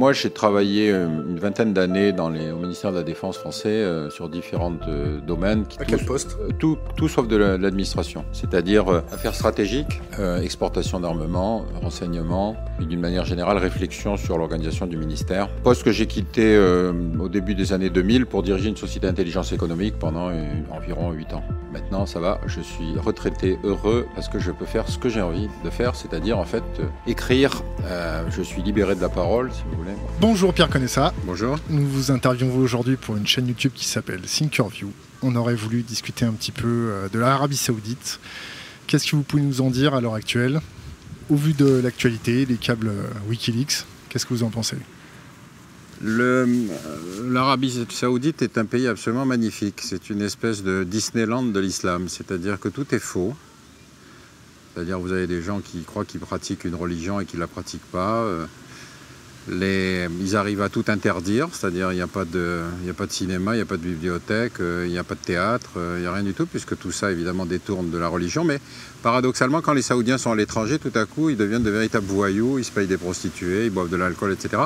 moi, j'ai travaillé euh, une vingtaine d'années dans les, au ministère de la Défense français euh, sur différents euh, domaines. Qui à quel poste tout, tout, sauf de l'administration, c'est-à-dire affaires stratégiques, exportation d'armement, renseignement, et d'une manière générale, réflexion sur l'organisation du ministère. Poste que j'ai quitté au début des années 2000 pour diriger une société d'intelligence économique pendant environ 8 ans. Maintenant, ça va, je suis retraité heureux parce que je peux faire ce que j'ai envie de faire, c'est-à-dire en fait écrire. je suis libéré de la parole, si vous voulez. Bonjour Pierre Conessa. Bonjour. Nous vous interviewons aujourd'hui pour une chaîne YouTube qui s'appelle Thinkerview. On aurait voulu discuter un petit peu euh, de l'Arabie Saoudite. Qu'est-ce que vous pouvez nous en dire à l'heure actuelle? Au vu de l'actualité, les câbles euh, Wikileaks, qu'est-ce que vous en pensez? euh, L'Arabie saoudite est un pays absolument magnifique. C'est une espèce de Disneyland de l'islam, c'est-à-dire que tout est faux. C'est-à-dire vous avez des gens qui croient qu'ils pratiquent une religion et qui ne la pratiquent pas ils arrivent à tout interdire, c'est-à-dire il n'y a, pas de, a pas de cinéma, il n'y a pas de bibliothèque, euh, il n'y a pas de théâtre, euh, il n'y a rien du tout, puisque tout ça évidemment détourne de la religion. Mais paradoxalement, quand les Saoudiens sont à l'étranger, tout à coup, ils deviennent de véritables voyous, ils se payent des prostituées, ils boivent de l'alcool, etc.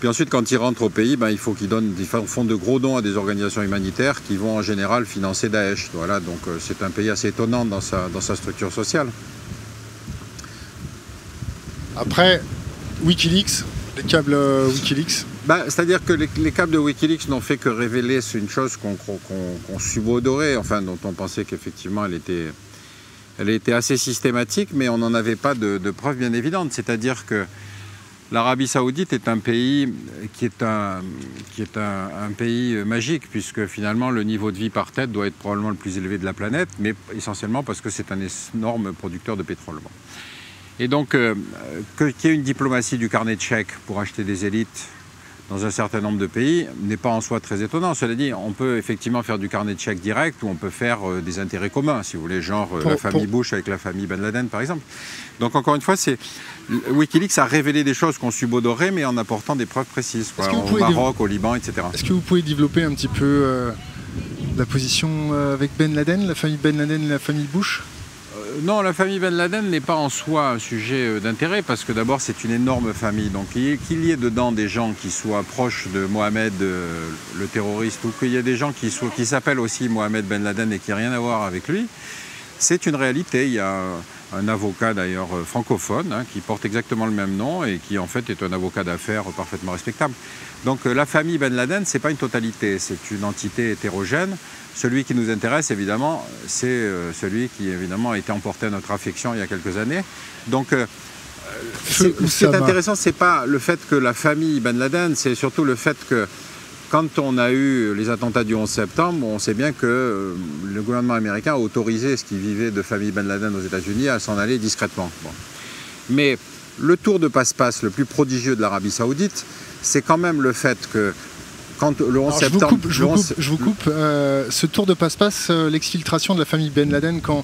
Puis ensuite, quand ils rentrent au pays, ben, il faut qu'ils donnent, ils font de gros dons à des organisations humanitaires qui vont en général financer Daesh. Voilà, donc euh, c'est un pays assez étonnant dans sa, dans sa structure sociale. Après, Wikileaks, les câbles euh, Wikileaks bah, C'est-à-dire que les, câbles de Wikileaks n'ont fait que révéler une chose qu'on qu subodorait, enfin dont on pensait qu'effectivement elle était, elle était assez systématique, mais on n'en avait pas de, preuves bien évidentes. C'est-à-dire que l'Arabie saoudite est un pays qui est, un, pays magique, puisque finalement le niveau de vie par tête doit être probablement le plus élevé de la planète, mais essentiellement parce que c'est un énorme producteur de pétrole. Et donc, euh, qu'il y ait une diplomatie du carnet de chèques pour acheter des élites dans un certain nombre de pays n'est pas en soi très étonnant. Cela dit, on peut effectivement faire du carnet de chèques direct ou on peut faire euh, des intérêts communs, si vous voulez, genre euh, la famille Bush avec la famille Ben Laden, par exemple. Donc, encore une fois, c'est Wikileaks a révélé des choses qu'on subodorait, mais en apportant des preuves précises, au Maroc, au Liban, etc. Est-ce que vous pouvez développer un petit peu la position avec Ben Laden, la famille Ben Laden et la famille Bush? Non, la famille Ben Laden n'est pas en soi un sujet euh, d'intérêt parce que d'abord c'est une énorme famille. Donc qu'il y ait dedans des gens qui soient proches de Mohamed euh, le terroriste ou qu'il y ait des gens qui, qui s'appellent aussi Mohamed Ben Laden et qui n'ont rien à voir avec lui, c'est une réalité. Il y a un avocat d'ailleurs euh, francophone hein, qui porte exactement le même nom et qui en fait est un avocat d'affaires parfaitement respectable. Donc la famille Ben Laden, ce n'est pas une totalité, c'est une entité hétérogène. Celui qui nous intéresse, évidemment, c'est euh, celui qui, évidemment, a été emporté à notre affection il y a quelques années. Donc, ce qui est intéressant, ce n'est pas le fait que la famille Ben Laden, c'est surtout le fait que quand on a eu les attentats du 11 septembre, on sait bien que euh, le gouvernement américain a autorisé ce qui vivait de famille Ben Laden aux États-Unis à s'en aller discrètement. Mais le tour de passe-passe le plus prodigieux de l'Arabie saoudite, c'est quand même le fait que quand le 11 septembre. Je vous coupe, euh, ce tour de passe-passe, euh, l'exfiltration de la famille Ben Laden quand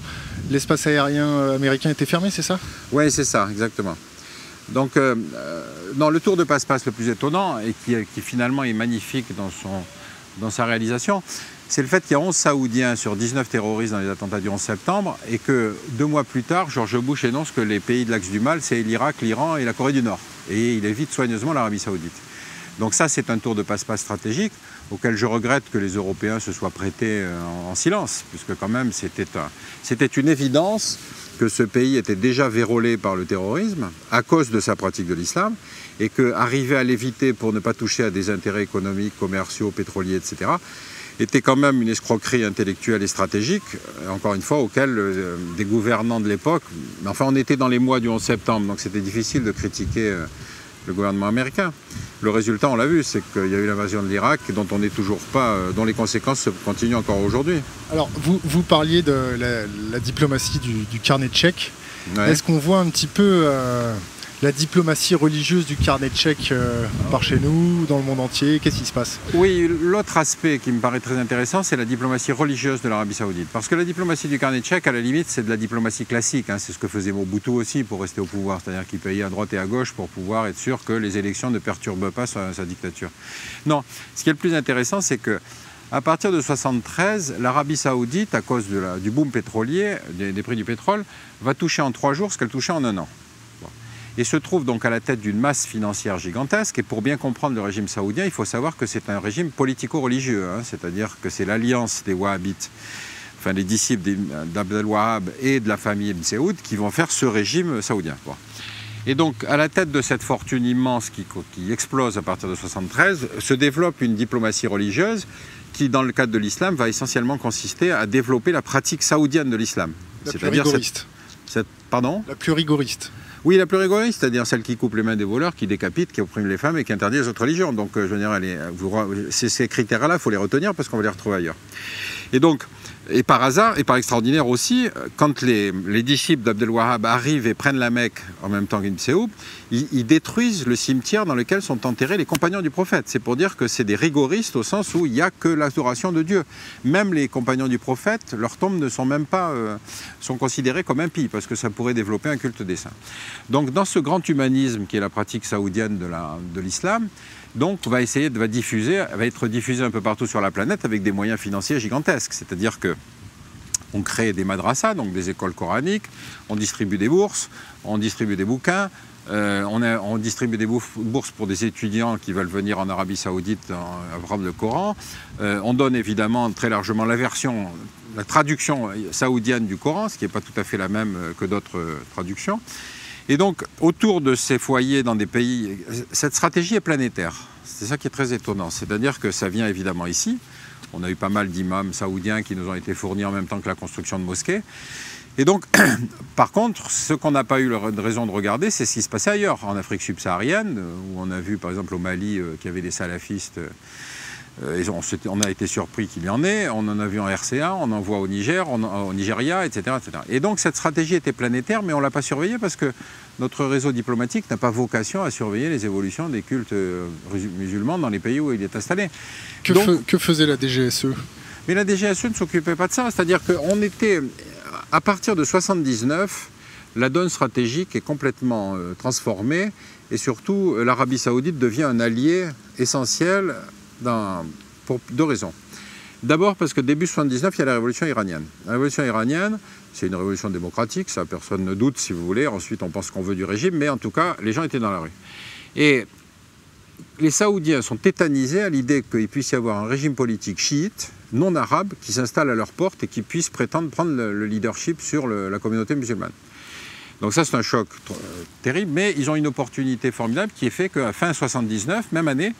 l'espace aérien euh, américain était fermé, c'est ça? Oui, c'est ça, exactement. Donc, dans le tour de passe-passe le plus étonnant et qui, finalement est magnifique dans, son, dans sa réalisation, c'est le fait qu'il y a 11 Saoudiens sur 19 terroristes dans les attentats du 11 septembre et que deux mois plus tard, George Bush énonce que les pays de l'axe du mal, c'est l'Irak, l'Iran et la Corée du Nord. Et il évite soigneusement l'Arabie saoudite. Donc ça, c'est un tour de passe-passe stratégique auquel je regrette que les Européens se soient prêtés euh, en, silence, puisque quand même c'était une évidence que ce pays était déjà vérolé par le terrorisme à cause de sa pratique de l'islam et qu'arriver à l'éviter pour ne pas toucher à des intérêts économiques, commerciaux, pétroliers, etc., était quand même une escroquerie intellectuelle et stratégique, euh, encore une fois, auquel euh, des gouvernants de l'époque, enfin on était dans les mois du 11 septembre, donc c'était difficile de critiquer le gouvernement américain. Le résultat, on l'a vu, c'est qu'il y a eu l'invasion de l'Irak dont on n'est toujours pas, euh, dont les conséquences continuent encore aujourd'hui. Alors, vous, vous parliez de la, diplomatie du, carnet de chèques. Est-ce qu'on voit un petit peu euh, la diplomatie religieuse du carnet de chèques euh, par chez nous, dans le monde entier Qu'est-ce qui se passe? Oui, l'autre aspect qui me paraît très intéressant, c'est la diplomatie religieuse de l'Arabie Saoudite. Parce que la diplomatie du carnet de chèques, à la limite, c'est de la diplomatie classique. Hein. C'est ce que faisait Mobutu aussi pour rester au pouvoir. C'est-à-dire qu'il payait à droite et à gauche pour pouvoir être sûr que les élections ne perturbent pas sa, dictature. Non, ce qui est le plus intéressant, c'est que à partir de 1973, l'Arabie saoudite, à cause du boom pétrolier, des, prix du pétrole, va toucher en trois jours ce qu'elle touchait en un an. Et se trouve donc à la tête d'une masse financière gigantesque. Et pour bien comprendre le régime saoudien, il faut savoir que c'est un régime politico-religieux, hein. c'est-à-dire que c'est l'alliance des Wahhabites, enfin les disciples d'Abdel Wahhab et de la famille Ibn Saoud qui vont faire ce régime saoudien. Et donc, à la tête de cette fortune immense qui, qui explose à partir de 1973, se développe une diplomatie religieuse qui, dans le cadre de l'islam, va essentiellement consister à développer la pratique saoudienne de l'islam. C'est-à-dire cette, cette, pardon? La plus rigoriste. Oui, la plus rigoriste, c'est-à-dire celle qui coupe les mains des voleurs, qui décapite, qui opprime les femmes et qui interdit les autres religions. Donc, euh, je veux dire, ces critères-là, il faut les retenir parce qu'on va les retrouver ailleurs. Et donc, et par hasard, et par extraordinaire aussi, quand les, disciples d'Abdel Wahhab arrivent et prennent la Mecque en même temps qu'Ibn Ils, détruisent le cimetière dans lequel sont enterrés les compagnons du prophète. C'est pour dire que c'est des rigoristes au sens où il n'y a que l'adoration de Dieu. Même les compagnons du prophète, leurs tombes ne sont même pas euh, sont considérées comme impies parce que ça pourrait développer un culte des saints. Donc dans ce grand humanisme qui est la pratique saoudienne de l'islam, donc, va essayer de va diffuser, va être diffusé un peu partout sur la planète avec des moyens financiers gigantesques. C'est-à-dire que on crée des madrasas, donc des écoles coraniques, on distribue des bourses, on distribue des bouquins, euh, on, distribue des bourses pour des étudiants qui veulent venir en Arabie Saoudite apprendre le Coran. Euh, on donne évidemment très largement la version, la traduction saoudienne du Coran, ce qui n'est pas tout à fait la même que d'autres traductions. Et donc, autour de ces foyers dans des pays, cette stratégie est planétaire. C'est ça qui est très étonnant. C'est-à-dire que ça vient évidemment ici. On a eu pas mal d'imams saoudiens qui nous ont été fournis en même temps que la construction de mosquées. Et donc, par contre, ce qu'on n'a pas eu raison de regarder, c'est ce qui se passait ailleurs, en Afrique subsaharienne, où on a vu par exemple au Mali euh, qu'il y avait des salafistes euh, on, a été surpris qu'il y en ait, on en a vu en RCA, on en voit au Niger, au Nigeria, etc., etc. Et donc cette stratégie était planétaire, mais on ne l'a pas surveillée parce que notre réseau diplomatique n'a pas vocation à surveiller les évolutions des cultes euh, musulmans dans les pays où il est installé. Que, faisait la DGSE Mais la DGSE ne s'occupait pas de ça, c'est-à-dire qu'on était, à partir de 79, la donne stratégique est complètement euh, transformée et surtout l'Arabie saoudite devient un allié essentiel pour deux raisons. D'abord parce que début 79, il y a la révolution iranienne. La révolution iranienne, c'est une révolution démocratique, ça personne ne doute si vous voulez. Ensuite, on pense qu'on veut du régime, mais en tout cas, les gens étaient dans la rue. Et les Saoudiens sont tétanisés à l'idée qu'il puisse y avoir un régime politique chiite, non arabe, qui s'installe à leur porte et qui puisse prétendre prendre le, leadership sur la communauté musulmane. Donc ça, c'est un choc euh, terrible, mais ils ont une opportunité formidable qui est fait qu'à fin 79, même année,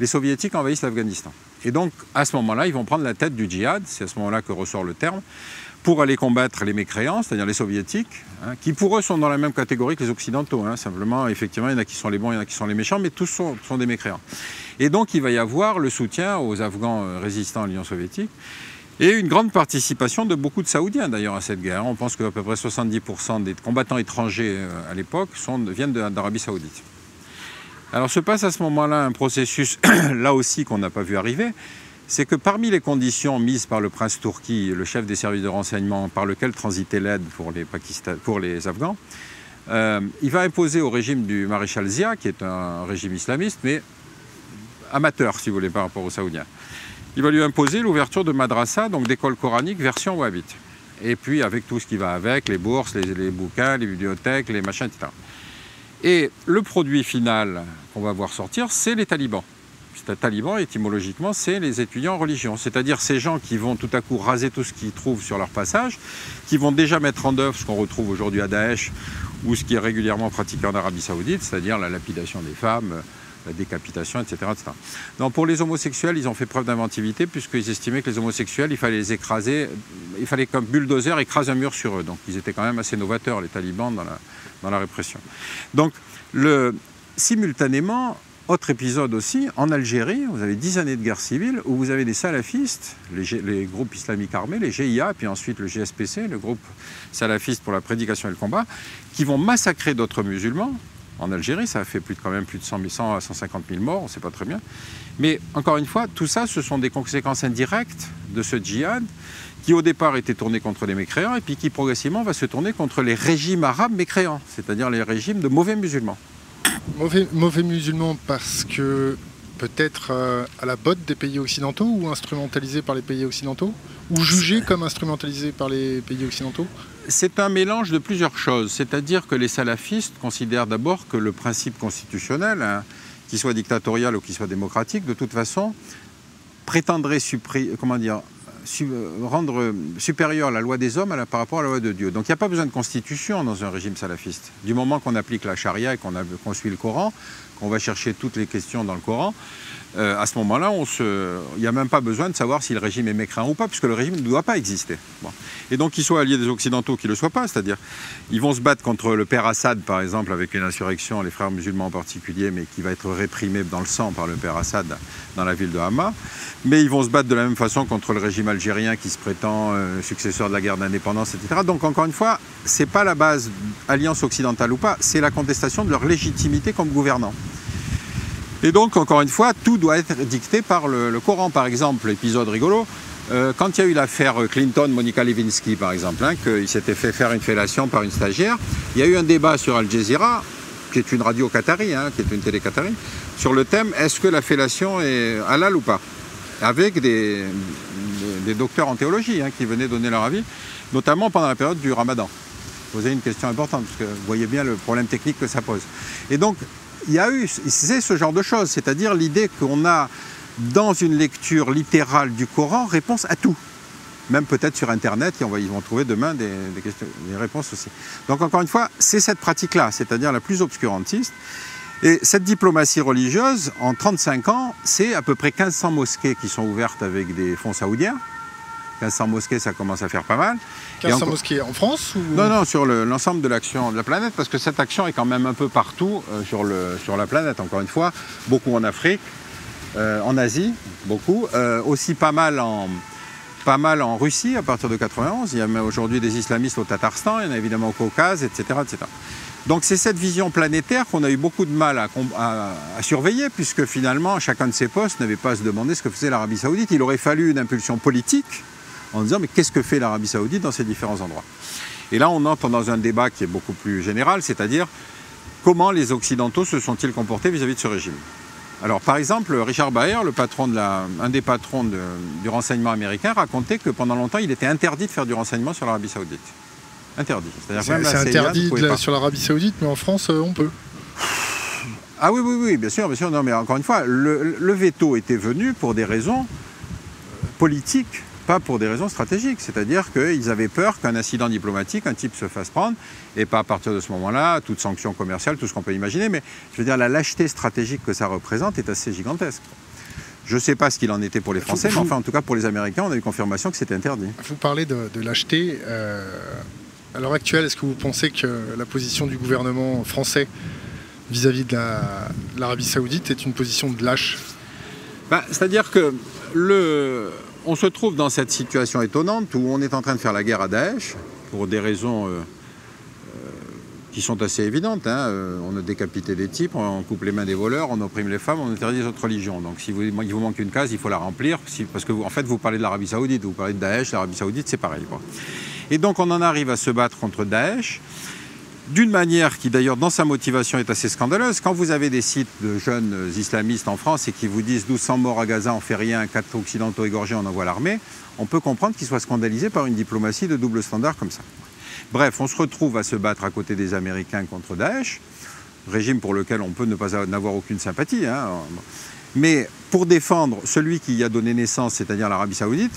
les soviétiques envahissent l'Afghanistan. Et donc, à ce moment-là, ils vont prendre la tête du djihad, c'est à ce moment-là que ressort le terme, pour aller combattre les mécréants, c'est-à-dire les soviétiques, hein, qui pour eux sont dans la même catégorie que les occidentaux. Hein. simplement, effectivement, il y en a qui sont les bons, il y en a qui sont les méchants, mais tous sont, des mécréants. Et donc, il va y avoir le soutien aux Afghans euh, résistants à l'Union soviétique. Et une grande participation de beaucoup de Saoudiens d'ailleurs à cette guerre. On pense qu'à peu près 70% des combattants étrangers euh, à l'époque viennent d'Arabie Saoudite. Alors se passe à ce moment-là un processus, là aussi qu'on n'a pas vu arriver, c'est que parmi les conditions mises par le prince Tourki, le chef des services de renseignement par lequel transitait l'aide pour les, les Afghans, euh, il va imposer au régime du maréchal Zia, qui est un régime islamiste, mais amateur si vous voulez par rapport aux Saoudiens, il va lui imposer l'ouverture de madrasa, donc d'école coranique version wahhabite. Et puis avec tout ce qui va avec, les bourses, les, bouquins, les bibliothèques, les machins, etc. Et le produit final qu'on va voir sortir, c'est les talibans. Taliban, étymologiquement, c'est les étudiants en religion. C'est-à-dire ces gens qui vont tout à coup raser tout ce qu'ils trouvent sur leur passage, qui vont déjà mettre en œuvre ce qu'on retrouve aujourd'hui à Daesh ou ce qui est régulièrement pratiqué en Arabie Saoudite, c'est-à-dire la lapidation des femmes, la décapitation, etc. pour les homosexuels, ils ont fait preuve d'inventivité puisqu'ils estimaient que les homosexuels, il fallait les écraser, il fallait qu'un bulldozer écrase un mur sur eux. Donc ils étaient quand même assez novateurs, les talibans, dans la, répression. Donc simultanément, autre épisode aussi, en Algérie, vous avez dix années de guerre civile où vous avez des salafistes, les, groupes islamiques armés, les GIA, puis ensuite le GSPC, le groupe salafiste pour la prédication et le combat, qui vont massacrer d'autres musulmans, en Algérie. Ça a fait quand même plus de 100 000, à 150 000 morts, on ne sait pas très bien. Mais encore une fois, tout ça, ce sont des conséquences indirectes de ce djihad qui au départ était tourné contre les mécréants et puis qui progressivement va se tourner contre les régimes arabes mécréants, c'est-à-dire les régimes de mauvais musulmans. Mauvais, mauvais musulmans parce que peut-être euh, à la botte des pays occidentaux ou instrumentalisés par les pays occidentaux Ou jugés comme instrumentalisés par les pays occidentaux? C'est un mélange de plusieurs choses. C'est-à-dire que les salafistes considèrent d'abord que le principe constitutionnel, hein, qu'il soit dictatorial ou qu'il soit démocratique, de toute façon, prétendrait comment dire, rendre supérieure la loi des hommes par rapport à la loi de Dieu. Donc il n'y a pas besoin de constitution dans un régime salafiste. Du moment qu'on applique la charia et qu'on suit le Coran, qu'on va chercher toutes les questions dans le Coran, euh, à ce moment-là, il n'y a même pas besoin de savoir si le régime est mécréant ou pas, puisque le régime ne doit pas exister. Et donc, qu'ils soient alliés des Occidentaux, qu'ils ne le soient pas, c'est-à-dire, ils vont se battre contre le père Assad, par exemple, avec une insurrection, les frères musulmans en particulier, mais qui va être réprimée dans le sang par le père Assad dans la ville de Hama. Mais ils vont se battre de la même façon contre le régime algérien qui se prétend euh, successeur de la guerre d'indépendance, etc. Donc, encore une fois, ce n'est pas la base alliance occidentale ou pas, c'est la contestation de leur légitimité comme gouvernant. Et donc, encore une fois, tout doit être dicté par le, Coran. Par exemple, l'épisode rigolo, euh, quand il y a eu l'affaire Clinton-Monica Lewinsky, par exemple, hein, qu'il s'était fait faire une fellation par une stagiaire, il y a eu un débat sur Al Jazeera, qui est une radio qatari, hein, qui est une télé qatari, sur le thème est-ce que la fellation est halal ou pas? Avec des, docteurs en théologie hein, qui venaient donner leur avis, notamment pendant la période du ramadan. Vous une question importante, parce que vous voyez bien le problème technique que ça pose. Et donc, il y a eu, c'est ce genre de choses, c'est-à-dire l'idée qu'on a dans une lecture littérale du Coran réponse à tout. Même peut-être sur Internet, ils vont trouver demain des, réponses aussi. Donc encore une fois, c'est cette pratique-là, c'est-à-dire la plus obscurantiste. Et cette diplomatie religieuse, en 35 ans, c'est à peu près 1500 mosquées qui sont ouvertes avec des fonds saoudiens. 1500 mosquées, ça commence à faire pas mal. 1500 mosquées en France Non, non, sur l'ensemble de l'action de la planète, parce que cette action est quand même un peu partout euh, sur, le, sur la planète, encore une fois. Beaucoup en Afrique, euh, en Asie, beaucoup. Euh, aussi pas mal en, pas mal en Russie à partir de 91. Il y a aujourd'hui des islamistes au Tatarstan, il y en a évidemment au Caucase, etc. etc. Donc c'est cette vision planétaire qu'on a eu beaucoup de mal à, à, surveiller, puisque finalement, chacun de ces postes n'avait pas à se demander ce que faisait l'Arabie saoudite. Il aurait fallu une impulsion politique en disant mais qu'est-ce que fait l'Arabie saoudite dans ces différents endroits? Et là, on entre dans un débat qui est beaucoup plus général, c'est-à-dire comment les Occidentaux se sont-ils comportés vis-à-vis de ce régime? Alors, par exemple, Richard Baer, le patron de la, un des patrons du renseignement américain, racontait que pendant longtemps, il était interdit de faire du renseignement sur l'Arabie Saoudite. Interdit. C'est interdit sur l'Arabie Saoudite, mais en France, euh, on peut. Ah oui, oui, oui, bien sûr, bien sûr. Non, mais encore une fois, le veto était venu pour des raisons politiques pas pour des raisons stratégiques. C'est-à-dire qu'ils avaient peur qu'un incident diplomatique, un type se fasse prendre, et pas à partir de ce moment-là, toute sanction commerciale, tout ce qu'on peut imaginer. Mais je veux dire, la lâcheté stratégique que ça représente est assez gigantesque. Je ne sais pas ce qu'il en était pour les Français, mais enfin, en tout cas, pour les Américains, on a eu confirmation que c'était interdit. Vous parlez de, lâcheté. Euh, à l'heure actuelle, est-ce que vous pensez que la position du gouvernement français vis-à-vis de l'Arabie saoudite est une position de lâche? Bah, C'est-à-dire que le, on se trouve dans cette situation étonnante où on est en train de faire la guerre à Daesh pour des raisons euh, euh, qui sont assez évidentes. Hein. Euh, on a décapité des types, on coupe les mains des voleurs, on opprime les femmes, on interdit les autres religions. Donc si vous, il vous manque une case, il faut la remplir, parce que vous, en fait vous parlez de l'Arabie Saoudite, vous parlez de Daesh, l'Arabie Saoudite c'est pareil. Et donc on en arrive à se battre contre Daesh d'une manière qui d'ailleurs dans sa motivation est assez scandaleuse. Quand vous avez des sites de jeunes islamistes en France et qui vous disent 1200 morts à Gaza, on fait rien, 4 occidentaux égorgés, on envoie l'armée, on peut comprendre qu'ils soient scandalisés par une diplomatie de double standard comme ça. Bref, on se retrouve à se battre à côté des Américains contre Daesh, régime pour lequel on peut ne pas avoir aucune sympathie. Hein. Mais pour défendre celui qui y a donné naissance, c'est-à-dire l'Arabie saoudite,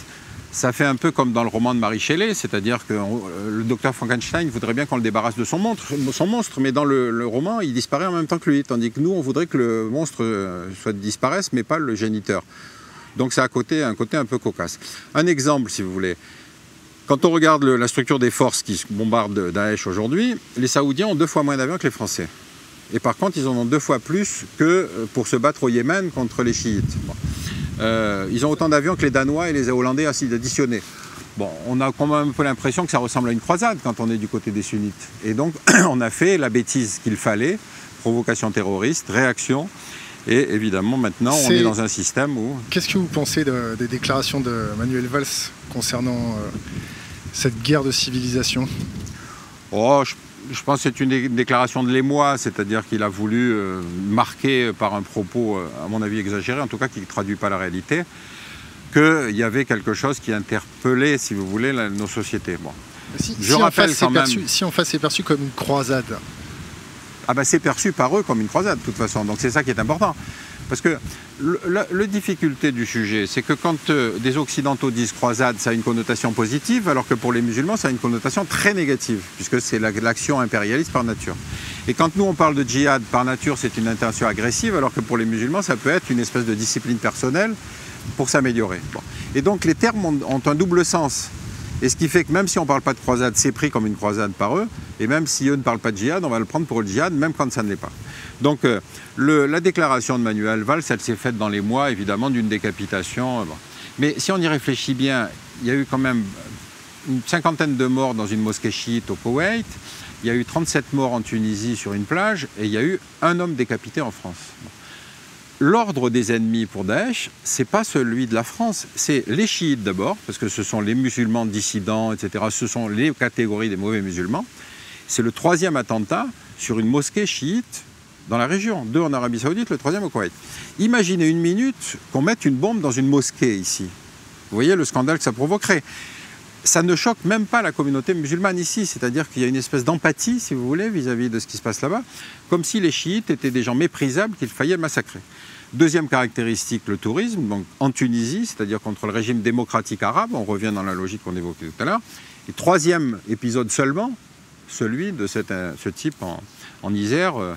ça fait un peu comme dans le roman de Marie Shelley, c'est-à-dire que le docteur Frankenstein voudrait bien qu'on le débarrasse de son monstre, son monstre, mais dans le, roman, il disparaît en même temps que lui, tandis que nous, on voudrait que le monstre euh, soit disparaisse, mais pas le géniteur. Donc c'est un côté, un côté un peu cocasse. Un exemple, si vous voulez. Quand on regarde la structure des forces qui bombardent Daesh aujourd'hui, les Saoudiens ont deux fois moins d'avions que les Français. Et par contre, ils en ont deux fois plus que euh, pour se battre au Yémen contre les chiites. Euh, ils ont autant d'avions que les Danois et les Hollandais additionnés. Bon, on a quand même un peu l'impression que ça ressemble à une croisade quand on est du côté des sunnites. Et donc, on a fait la bêtise qu'il fallait, provocation terroriste, réaction. Et évidemment, maintenant, on est dans un système où... Qu'est-ce que vous pensez des déclarations de Manuel Valls concernant euh, cette guerre de civilisation? Oh, je pense que c'est une déclaration de l'émoi, c'est-à-dire qu'il a voulu euh, marquer par un propos, euh, à mon avis exagéré, en tout cas qui ne traduit pas la réalité, qu'il y avait quelque chose qui interpellait, si vous voulez, nos sociétés. Si, Je rappelle en face, si en face c'est perçu comme une croisade. Ah ben c'est perçu par eux comme une croisade de toute façon, donc c'est ça qui est important. Parce que la, difficulté du sujet, c'est que quand euh, des Occidentaux disent croisade, ça a une connotation positive, alors que pour les musulmans, ça a une connotation très négative, puisque c'est l'action impérialiste par nature. Et quand nous, on parle de djihad, par nature, c'est une intention agressive, alors que pour les musulmans, ça peut être une espèce de discipline personnelle pour s'améliorer. Et donc les termes ont, un double sens. Et ce qui fait que même si on ne parle pas de croisade, c'est pris comme une croisade par eux. Et même si eux ne parlent pas de djihad, on va le prendre pour le djihad, même quand ça ne l'est pas. Donc euh, la déclaration de Manuel Valls, elle s'est faite dans les mois, évidemment, d'une décapitation. Euh, Mais si on y réfléchit bien, il y a eu quand même une cinquantaine de morts dans une mosquée chiite au Koweït. Il y a eu 37 morts en Tunisie sur une plage et il y a eu un homme décapité en France. L'ordre des ennemis pour Daesh, c'est pas celui de la France, c'est les chiites d'abord, parce que ce sont les musulmans dissidents, etc. Ce sont les catégories des mauvais musulmans. C'est le troisième attentat sur une mosquée chiite dans la région, deux en Arabie Saoudite, le troisième au Koweït. Imaginez une minute qu'on mette une bombe dans une mosquée ici. Vous voyez le scandale que ça provoquerait. Ça ne choque même pas la communauté musulmane ici, c'est-à-dire qu'il y a une espèce d'empathie, si vous voulez, vis-à-vis -vis de ce qui se passe là-bas, comme si les chiites étaient des gens méprisables qu'il fallait massacrer. Deuxième caractéristique, le tourisme. Donc en Tunisie, c'est-à-dire contre le régime démocratique arabe, on revient dans la logique qu'on évoquait tout à l'heure. Et troisième épisode seulement, celui de euh, ce type en, Isère, euh,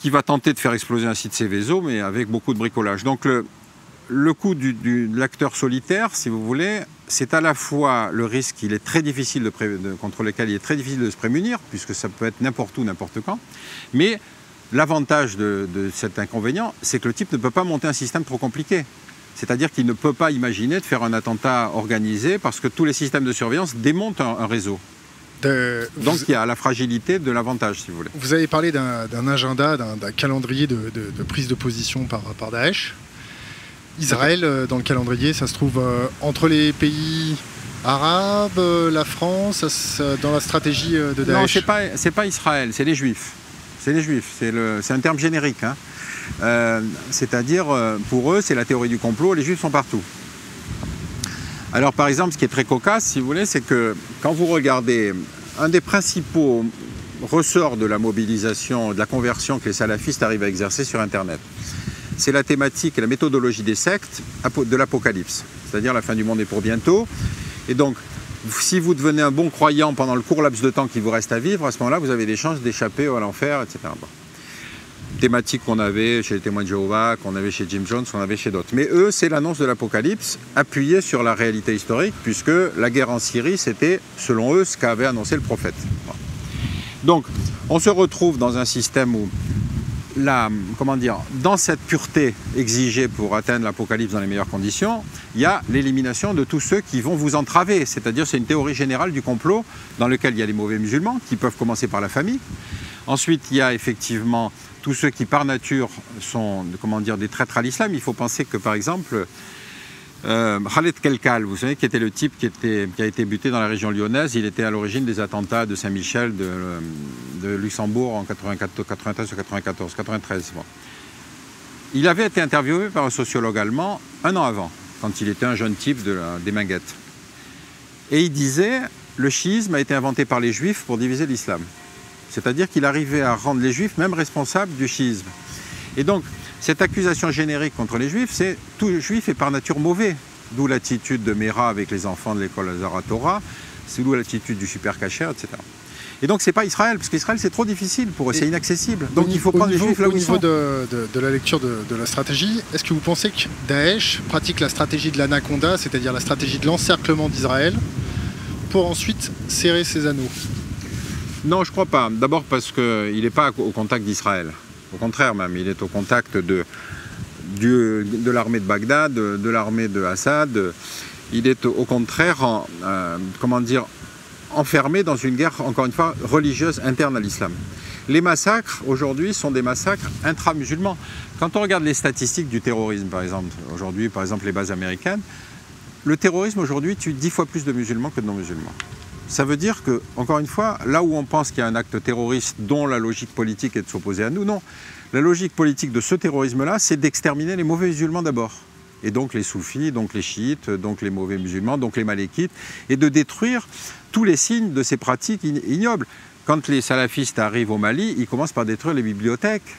qui va tenter de faire exploser un site Céveso, mais avec beaucoup de bricolage. Donc le, le du, de l'acteur solitaire, si vous voulez, c'est à la fois le risque il est très difficile de, contre lequel il est très difficile de se prémunir, puisque ça peut être n'importe où, n'importe quand, mais L'avantage de, cet inconvénient, c'est que le type ne peut pas monter un système trop compliqué. C'est-à-dire qu'il ne peut pas imaginer de faire un attentat organisé parce que tous les systèmes de surveillance démontent un, réseau. Donc il y a la fragilité de l'avantage, si vous voulez. Vous avez parlé d'un agenda, d'un calendrier de, prise de position par, par Daesh. Israël, euh, dans le calendrier, ça se trouve euh, entre les pays arabes, euh, la France, dans la stratégie de Daesh Non, ce n'est pas Israël, c'est les Juifs. C'est les juifs, c'est un terme générique. Hein. Euh, c'est-à-dire, euh, pour eux, c'est la théorie du complot, les juifs sont partout. Alors par exemple, ce qui est très cocasse, si vous voulez, c'est que quand vous regardez un des principaux ressorts de la mobilisation, de la conversion que les salafistes arrivent à exercer sur Internet, c'est la thématique et la méthodologie des sectes de l'apocalypse, c'est-à-dire la fin du monde est pour bientôt. Et donc, si vous devenez un bon croyant pendant le court laps de temps qui vous reste à vivre, à ce moment-là, vous avez des chances d'échapper à l'enfer, etc. Thématique qu'on avait chez les témoins de Jéhovah, qu'on avait chez Jim Jones, qu'on avait chez d'autres. Mais eux, c'est l'annonce de l'Apocalypse, appuyée sur la réalité historique, puisque la guerre en Syrie, c'était, selon eux, ce qu'avait annoncé le prophète. Donc, on se retrouve dans un système où comment dire, dans cette pureté exigée pour atteindre l'apocalypse dans les meilleures conditions, il y a l'élimination de tous ceux qui vont vous entraver. C'est-à-dire, c'est une théorie générale du complot dans lequel il y a les mauvais musulmans qui peuvent commencer par la famille. Ensuite, il y a effectivement tous ceux qui, par nature, sont comment dire, des traîtres à l'islam. Il faut penser que, par exemple, euh, Khaled Kelkal, vous savez, qui était le type qui, était, a été buté dans la région lyonnaise, il était à l'origine des attentats de Saint-Michel, de, de, Luxembourg en 94, 93 ou 94, 93. Il avait été interviewé par un sociologue allemand un an avant, quand il était un jeune type de des Minguettes. Et il disait le schisme a été inventé par les juifs pour diviser l'islam. C'est-à-dire qu'il arrivait à rendre les juifs même responsables du schisme. Et donc, cette accusation générique contre les juifs, c'est tout juif est par nature mauvais. D'où l'attitude de Mera avec les enfants de l'école Zaratora, c'est d'où l'attitude du super cacher, etc. Et donc, c'est pas Israël, parce qu'Israël, c'est trop difficile pour eux, c'est inaccessible. Donc, il faut prendre les juifs là où Au niveau de, la lecture de, la stratégie, est-ce que vous pensez que Daesh pratique la stratégie de l'anaconda, c'est-à-dire la stratégie de l'encerclement d'Israël, pour ensuite serrer ses anneaux? Non, je crois pas. D'abord parce qu'il n'est pas au contact d'Israël. Au contraire même, il est au contact de, de l'armée de Bagdad, de, l'armée de Assad. Il est au contraire, euh, comment dire, enfermé dans une guerre, encore une fois, religieuse interne à l'islam. Les massacres, aujourd'hui, sont des massacres intra-musulmans. Quand on regarde les statistiques du terrorisme, par exemple, aujourd'hui, par exemple, les bases américaines, le terrorisme, aujourd'hui, tue dix fois plus de musulmans que de non-musulmans. Ça veut dire que, encore une fois, là où on pense qu'il y a un acte terroriste dont la logique politique est de s'opposer à nous, non. La logique politique de ce terrorisme-là, c'est d'exterminer les mauvais musulmans d'abord. et donc les soufis, donc les chiites, donc les mauvais musulmans, donc les malékites, et de détruire tous les signes de ces pratiques ignobles. Quand les salafistes arrivent au Mali, ils commencent par détruire les bibliothèques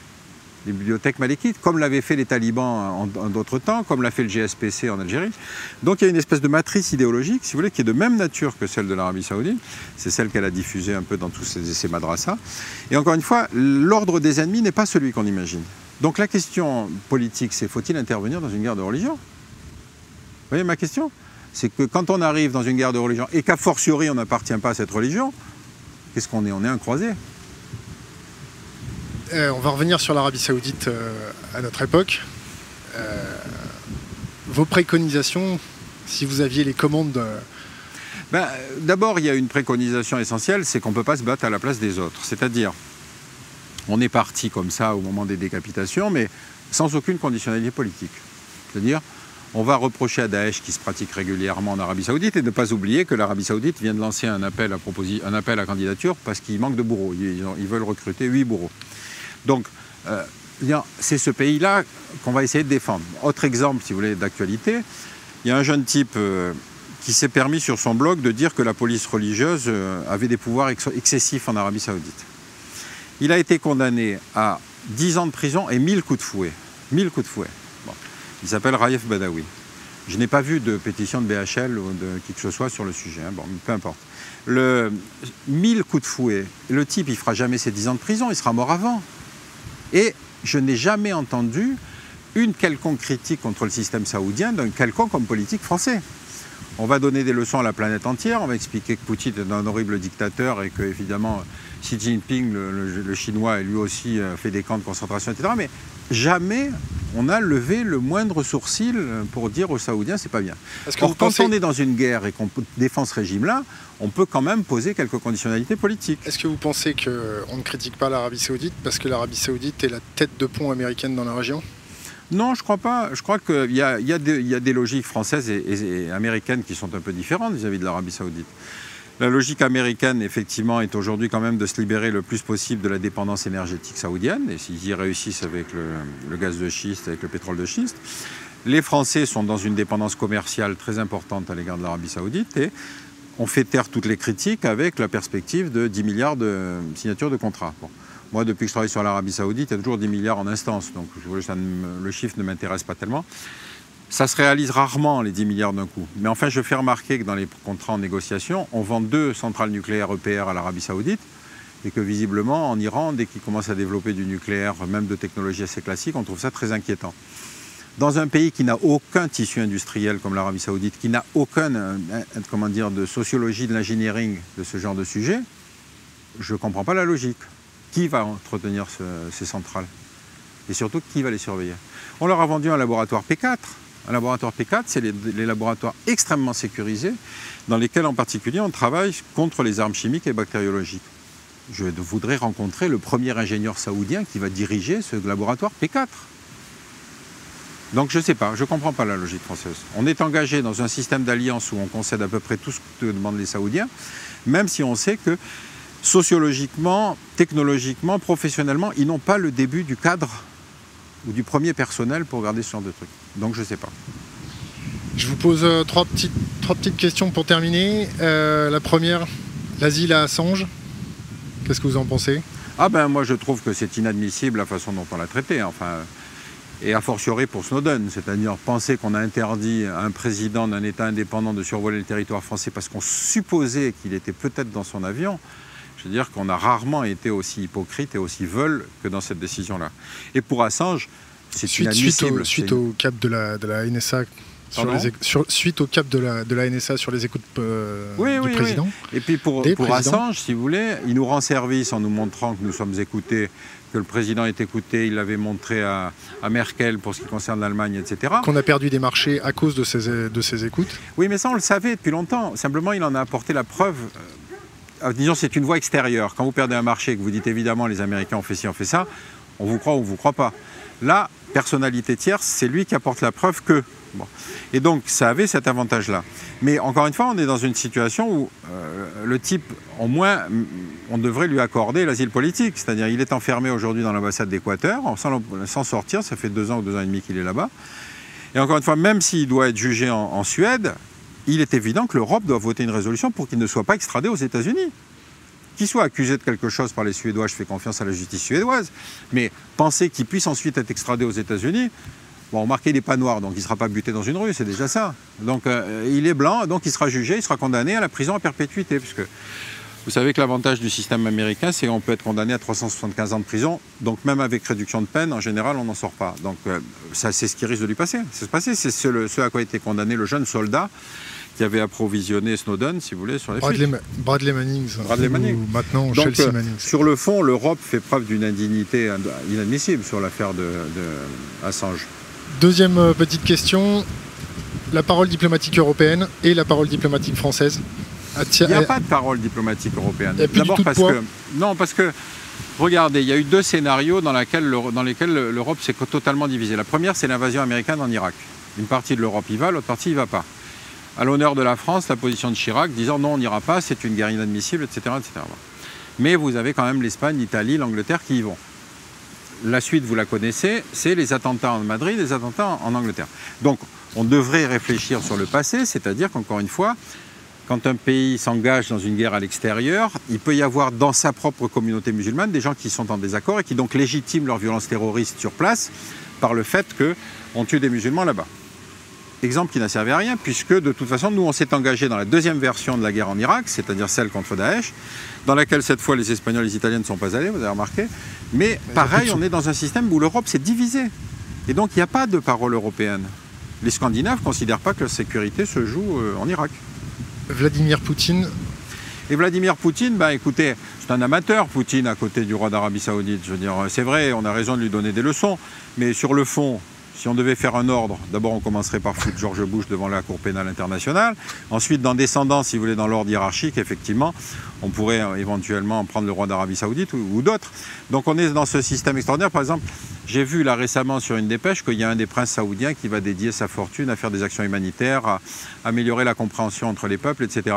les bibliothèques malékites, comme l'avaient fait les talibans en, d'autres temps, comme l'a fait le GSPC en Algérie. Donc il y a une espèce de matrice idéologique, si vous voulez, qui est de même nature que celle de l'Arabie saoudite. C'est celle qu'elle a diffusée un peu dans tous ces, ces madrasas. Et encore une fois, l'ordre des ennemis n'est pas celui qu'on imagine. Donc la question politique, c'est faut-il intervenir dans une guerre de religion? Vous voyez ma question? C'est que quand on arrive dans une guerre de religion et qu'a fortiori on n'appartient pas à cette religion, qu'est-ce qu'on est? On est un croisé. Euh, on va revenir sur l'Arabie Saoudite euh, à notre époque. Euh, vos préconisations, si vous aviez les commandes. Ben, d'abord, il y a une préconisation essentielle, c'est qu'on ne peut pas se battre à la place des autres. C'est-à-dire, on est parti comme ça au moment des décapitations, mais sans aucune conditionnalité politique. C'est-à-dire, on va reprocher à Daesh qui se pratique régulièrement en Arabie Saoudite et ne pas oublier que l'Arabie Saoudite vient de lancer un appel à, un appel à candidature parce qu'il manque de bourreaux. ils veulent recruter 8 bourreaux. Donc, euh, c'est ce pays-là qu'on va essayer de défendre. Autre exemple, si vous voulez, d'actualité, il y a un jeune type euh, qui s'est permis sur son blog de dire que la police religieuse euh, avait des pouvoirs excessifs en Arabie saoudite. Il a été condamné à 10 ans de prison et 1000 coups de fouet. 1000 coups de fouet. Il s'appelle Raif Badawi. Je n'ai pas vu de pétition de BHL ou de qui que ce soit sur le sujet. Hein. Bon, peu importe. Le 1000 coups de fouet, le type, il fera jamais ses 10 ans de prison, il sera mort avant. Et je n'ai jamais entendu une quelconque critique contre le système saoudien d'un quelconque homme politique français. On va donner des leçons à la planète entière, on va expliquer que Poutine est un horrible dictateur et que, évidemment, Xi Jinping, le, chinois, lui aussi euh, fait des camps de concentration, etc. Mais jamais on a levé le moindre sourcil pour dire aux Saoudiens c'est pas bien. Or, quand on est dans une guerre et qu'on défend ce régime-là, on peut quand même poser quelques conditionnalités politiques. Est-ce que vous pensez qu'on ne critique pas l'Arabie Saoudite parce que l'Arabie Saoudite est la tête de pont américaine dans la région? Non, je crois pas. Je crois qu'il y, a, des logiques françaises et, américaines qui sont un peu différentes vis-à-vis de l'Arabie saoudite. La logique américaine, effectivement, est aujourd'hui quand même de se libérer le plus possible de la dépendance énergétique saoudienne, et s'ils y réussissent avec le, gaz de schiste, avec le pétrole de schiste. Les Français sont dans une dépendance commerciale très importante à l'égard de l'Arabie saoudite, et on fait taire toutes les critiques avec la perspective de 10 milliards de signatures de contrats. Moi, depuis que je travaille sur l'Arabie saoudite, il y a toujours 10 milliards en instance, donc le chiffre ne m'intéresse pas tellement. Ça se réalise rarement, les 10 milliards d'un coup. Mais enfin, je fais remarquer que dans les contrats en négociation, on vend deux centrales nucléaires EPR à l'Arabie saoudite et que visiblement, en Iran, dès qu'ils commencent à développer du nucléaire, même de technologie assez classique, on trouve ça très inquiétant. Dans un pays qui n'a aucun tissu industriel comme l'Arabie saoudite, qui n'a aucun, euh, comment dire, de sociologie de l'engineering de ce genre de sujet, je ne comprends pas la logique. Qui va entretenir ces centrales? Et surtout, qui va les surveiller? On leur a vendu un laboratoire P4 un laboratoire P4, c'est les, laboratoires extrêmement sécurisés dans lesquels en particulier on travaille contre les armes chimiques et bactériologiques. Je voudrais rencontrer le premier ingénieur saoudien qui va diriger ce laboratoire P4. Donc je ne sais pas, je ne comprends pas la logique française. On est engagé dans un système d'alliance où on concède à peu près tout ce que demandent les Saoudiens, même si on sait que sociologiquement, technologiquement, professionnellement, ils n'ont pas le début du cadre ou du premier personnel pour garder ce genre de trucs. Donc je ne sais pas. Je vous pose euh, trois, petites, trois petites questions pour terminer. Euh, la première, l'asile à Assange. Qu'est-ce que vous en pensez? Ah ben moi je trouve que c'est inadmissible la façon dont on l'a traité. Enfin, et a fortiori pour Snowden, c'est-à-dire penser qu'on a interdit à un président d'un État indépendant de survoler le territoire français parce qu'on supposait qu'il était peut-être dans son avion. Je veux dire qu'on a rarement été aussi hypocrite et aussi veule que dans cette décision-là. Et pour Assange, c'est suite, suite, au, cap de la, de la NSA suite au cap de la, de la NSA sur les écoutes euh, du président. Et puis pour, pour Assange, si vous voulez, il nous rend service en nous montrant que nous sommes écoutés, que le président est écouté, il l'avait montré à, à, Merkel pour ce qui concerne l'Allemagne, etc. Qu'on a perdu des marchés à cause de ces, de ces écoutes Oui, mais ça on le savait depuis longtemps. Simplement, il en a apporté la preuve. Euh, disons, c'est une voie extérieure. Quand vous perdez un marché et que vous dites évidemment les Américains ont fait ci, ont fait ça, on vous croit ou on ne vous croit pas. Là, personnalité tierce, c'est lui qui apporte la preuve que. Et donc, ça avait cet avantage-là. Mais encore une fois, on est dans une situation où euh, le type, au moins, on devrait lui accorder l'asile politique. C'est-à-dire, il est enfermé aujourd'hui dans l'ambassade d'Équateur, sans sortir, ça fait deux ans ou deux ans et demi qu'il est là-bas. Et encore une fois, même s'il doit être jugé en, Suède, il est évident que l'Europe doit voter une résolution pour qu'il ne soit pas extradé aux États-Unis. Qu'il soit accusé de quelque chose par les Suédois, je fais confiance à la justice suédoise, mais penser qu'il puisse ensuite être extradé aux États-Unis, Bon, remarquez, il n'est pas noir, donc il ne sera pas buté dans une rue, c'est déjà ça. Donc euh, il est blanc, donc il sera jugé, il sera condamné à la prison à perpétuité, puisque vous savez que l'avantage du système américain, c'est qu'on peut être condamné à 375 ans de prison. Donc même avec réduction de peine, en général, on n'en sort pas. Donc euh, c'est ce qui risque de lui passer. C'est C'est ce, à quoi a été condamné le jeune soldat qui avait approvisionné Snowden, si vous voulez, sur les Bradley, Bradley Manning. Bradley Manning. Maintenant, Chelsea euh, Manning. Sur le fond, l'Europe fait preuve d'une indignité inadmissible sur l'affaire de, de Assange. Deuxième euh, petite question, la parole diplomatique européenne et la parole diplomatique française il n'y a pas de parole diplomatique européenne. D'abord parce que. Non, parce que. Regardez, il y a eu deux scénarios dans, dans lesquels l'Europe s'est totalement divisée. La première, c'est l'invasion américaine en Irak. Une partie de l'Europe y va, l'autre partie y va pas. À l'honneur de la France, la position de Chirac disant non, on n'ira pas, c'est une guerre inadmissible, etc., etc. Mais vous avez quand même l'Espagne, l'Italie, l'Angleterre qui y vont. La suite, vous la connaissez, c'est les attentats en Madrid, les attentats en Angleterre. Donc, on devrait réfléchir sur le passé, c'est-à-dire qu'encore une fois, quand un pays s'engage dans une guerre à l'extérieur, il peut y avoir dans sa propre communauté musulmane des gens qui sont en désaccord et qui donc légitiment leur violence terroriste sur place par le fait qu'on tue des musulmans là-bas. Exemple qui n'a servi à rien, puisque de toute façon, nous, on s'est engagé dans la deuxième version de la guerre en Irak, c'est-à-dire celle contre Daesh, dans laquelle cette fois les Espagnols et les Italiens ne sont pas allés, vous avez remarqué. Mais pareil, on est dans un système où l'Europe s'est divisée. Et donc, il n'y a pas de parole européenne. Les Scandinaves ne considèrent pas que la sécurité se joue euh, en Irak. Vladimir Poutine. Et Vladimir Poutine, bah, écoutez, c'est un amateur, Poutine, à côté du roi d'Arabie Saoudite. Je veux dire, c'est vrai, on a raison de lui donner des leçons, mais sur le fond, si on devait faire un ordre, d'abord on commencerait par foutre George Bush devant la Cour pénale internationale. Ensuite, dans descendant, si vous voulez, dans l'ordre hiérarchique, effectivement, on pourrait euh, éventuellement prendre le roi d'Arabie Saoudite ou, d'autres. Donc on est dans ce système extraordinaire. Par exemple, j'ai vu là récemment sur une dépêche qu'il y a un des princes saoudiens qui va dédier sa fortune à faire des actions humanitaires, à améliorer la compréhension entre les peuples, etc.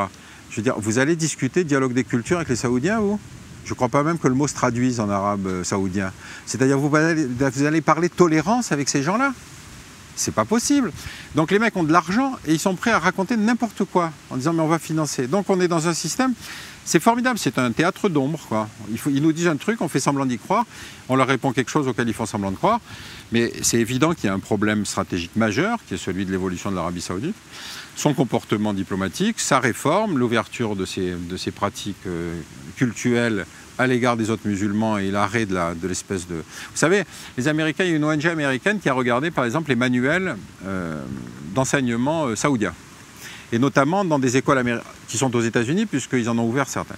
Je veux dire, vous allez discuter dialogue des cultures avec les Saoudiens, vous? Je ne crois pas même que le mot se traduise en arabe euh, saoudien. C'est-à-dire vous vous allez parler tolérance avec ces gens-là c'est pas possible. Donc les mecs ont de l'argent et ils sont prêts à raconter n'importe quoi en disant mais on va financer. Donc on est dans un système, c'est formidable, c'est un théâtre d'ombre. Ils nous disent un truc, on fait semblant d'y croire, on leur répond quelque chose auquel ils font semblant de croire. Mais c'est évident qu'il y a un problème stratégique majeur qui est celui de l'évolution de l'Arabie saoudite son comportement diplomatique, sa réforme, l'ouverture de ses, de ses pratiques euh, cultuelles à l'égard des autres musulmans et l'arrêt de l'espèce de, Vous savez, les Américains, il y a une ONG américaine qui a regardé par exemple les manuels euh, d'enseignement euh, saoudiens, et notamment dans des écoles qui sont aux États-Unis, puisqu'ils en ont ouvert certains.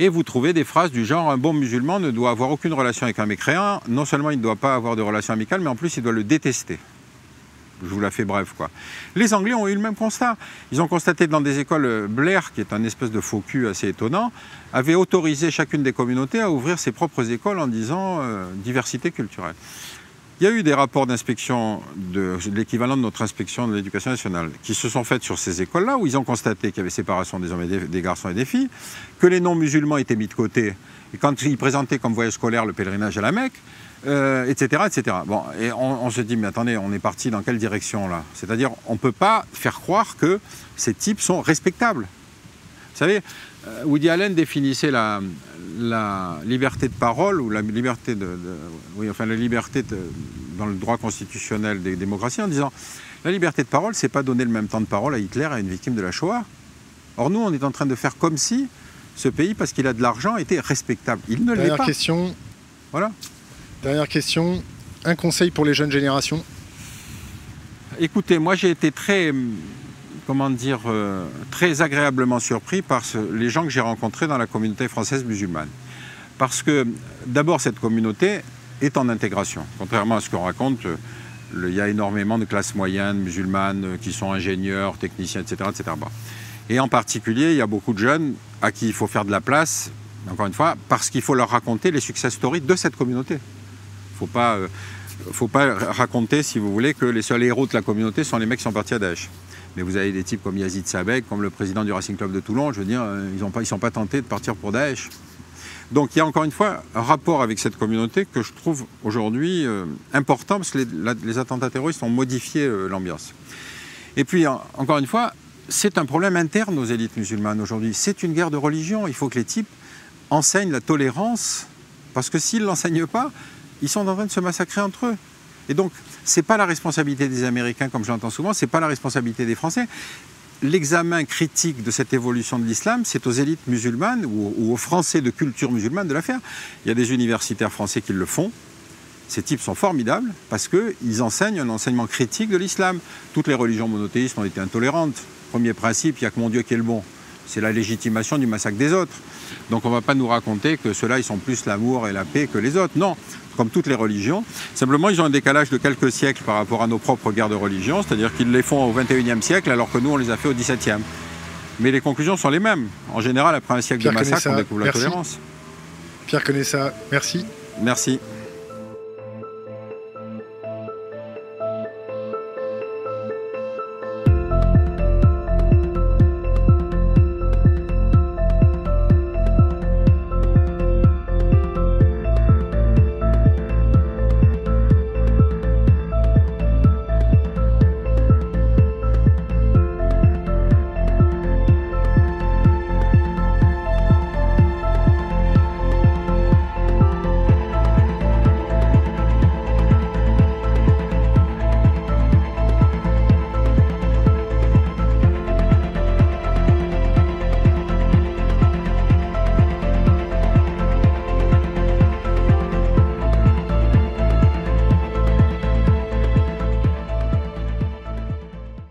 Et vous trouvez des phrases du genre un bon musulman ne doit avoir aucune relation avec un mécréant, non seulement il ne doit pas avoir de relation amicale, mais en plus il doit le détester. Je vous la fais bref. Quoi. Les Anglais ont eu le même constat. Ils ont constaté dans des écoles, euh, Blair, qui est un espèce de faux cul assez étonnant, avait autorisé chacune des communautés à ouvrir ses propres écoles en disant euh, diversité culturelle. Il y a eu des rapports d'inspection de, l'équivalent de notre inspection de l'éducation nationale qui se sont faits sur ces écoles-là où ils ont constaté qu'il y avait séparation des et des garçons et des filles, que les non-musulmans étaient mis de côté. Et quand ils présentaient comme voyage scolaire le pèlerinage à la Mecque, euh, etc. Bon, et on, se dit, mais attendez, on est parti dans quelle direction là? C'est-à-dire, on ne peut pas faire croire que ces types sont respectables. Vous savez, euh, Woody Allen définissait la, la, liberté de parole ou la liberté de, oui, enfin la liberté dans le droit constitutionnel des démocraties en disant la liberté de parole, c'est pas donner le même temps de parole à Hitler à une victime de la Shoah. Or nous, on est en train de faire comme si ce pays, parce qu'il a de l'argent, était respectable. Il ne l'est pas. question. Voilà. Dernière question, un conseil pour les jeunes générations Écoutez, moi j'ai été très, comment dire, euh, très agréablement surpris par les gens que j'ai rencontrés dans la communauté française musulmane. Parce que d'abord cette communauté est en intégration. Contrairement à ce qu'on raconte, il y a énormément de classes moyennes musulmanes euh, qui sont ingénieurs, techniciens, etc. etc. Et en particulier, il y a beaucoup de jeunes à qui il faut faire de la place, encore une fois, parce qu'il faut leur raconter les success stories de cette communauté faut pas, euh, faut pas raconter, si vous voulez, que les seuls héros de la communauté sont les mecs qui sont partis à Daesh. Mais vous avez des types comme Yazid Sabek, comme le président du Racing Club de Toulon, je veux dire, euh, ils ne sont pas tentés de partir pour Daesh. Donc il y a encore une fois un rapport avec cette communauté que je trouve aujourd'hui euh, important parce que les, attentats terroristes ont modifié l'ambiance. Et puis encore une fois, c'est un problème interne aux élites musulmanes aujourd'hui. C'est une guerre de religion. Il faut que les types enseignent la tolérance parce que s'ils ne l'enseignent pas, ils sont en train de se massacrer entre eux. Et donc, ce n'est pas la responsabilité des Américains, comme j'entends souvent, ce n'est pas la responsabilité des Français. L'examen critique de cette évolution de l'islam, c'est aux élites musulmanes ou, aux Français de culture musulmane de la faire. Il y a des universitaires français qui le font. Ces types sont formidables parce qu'ils enseignent un enseignement critique de l'islam. Toutes les religions monothéistes ont été intolérantes. Premier principe, il n'y a que mon Dieu qui est le bon. C'est la légitimation du massacre des autres. Donc on ne va pas nous raconter que ceux-là, ils sont plus l'amour et la paix que les autres. Non, comme toutes les religions. Simplement, ils ont un décalage de quelques siècles par rapport à nos propres guerres de religion, c'est-à-dire qu'ils les font au XXIe siècle alors que nous, on les a fait au XVIIe. Mais les conclusions sont les mêmes. En général, après un siècle de massacre, on découvre la tolérance. Pierre ça. merci. Merci.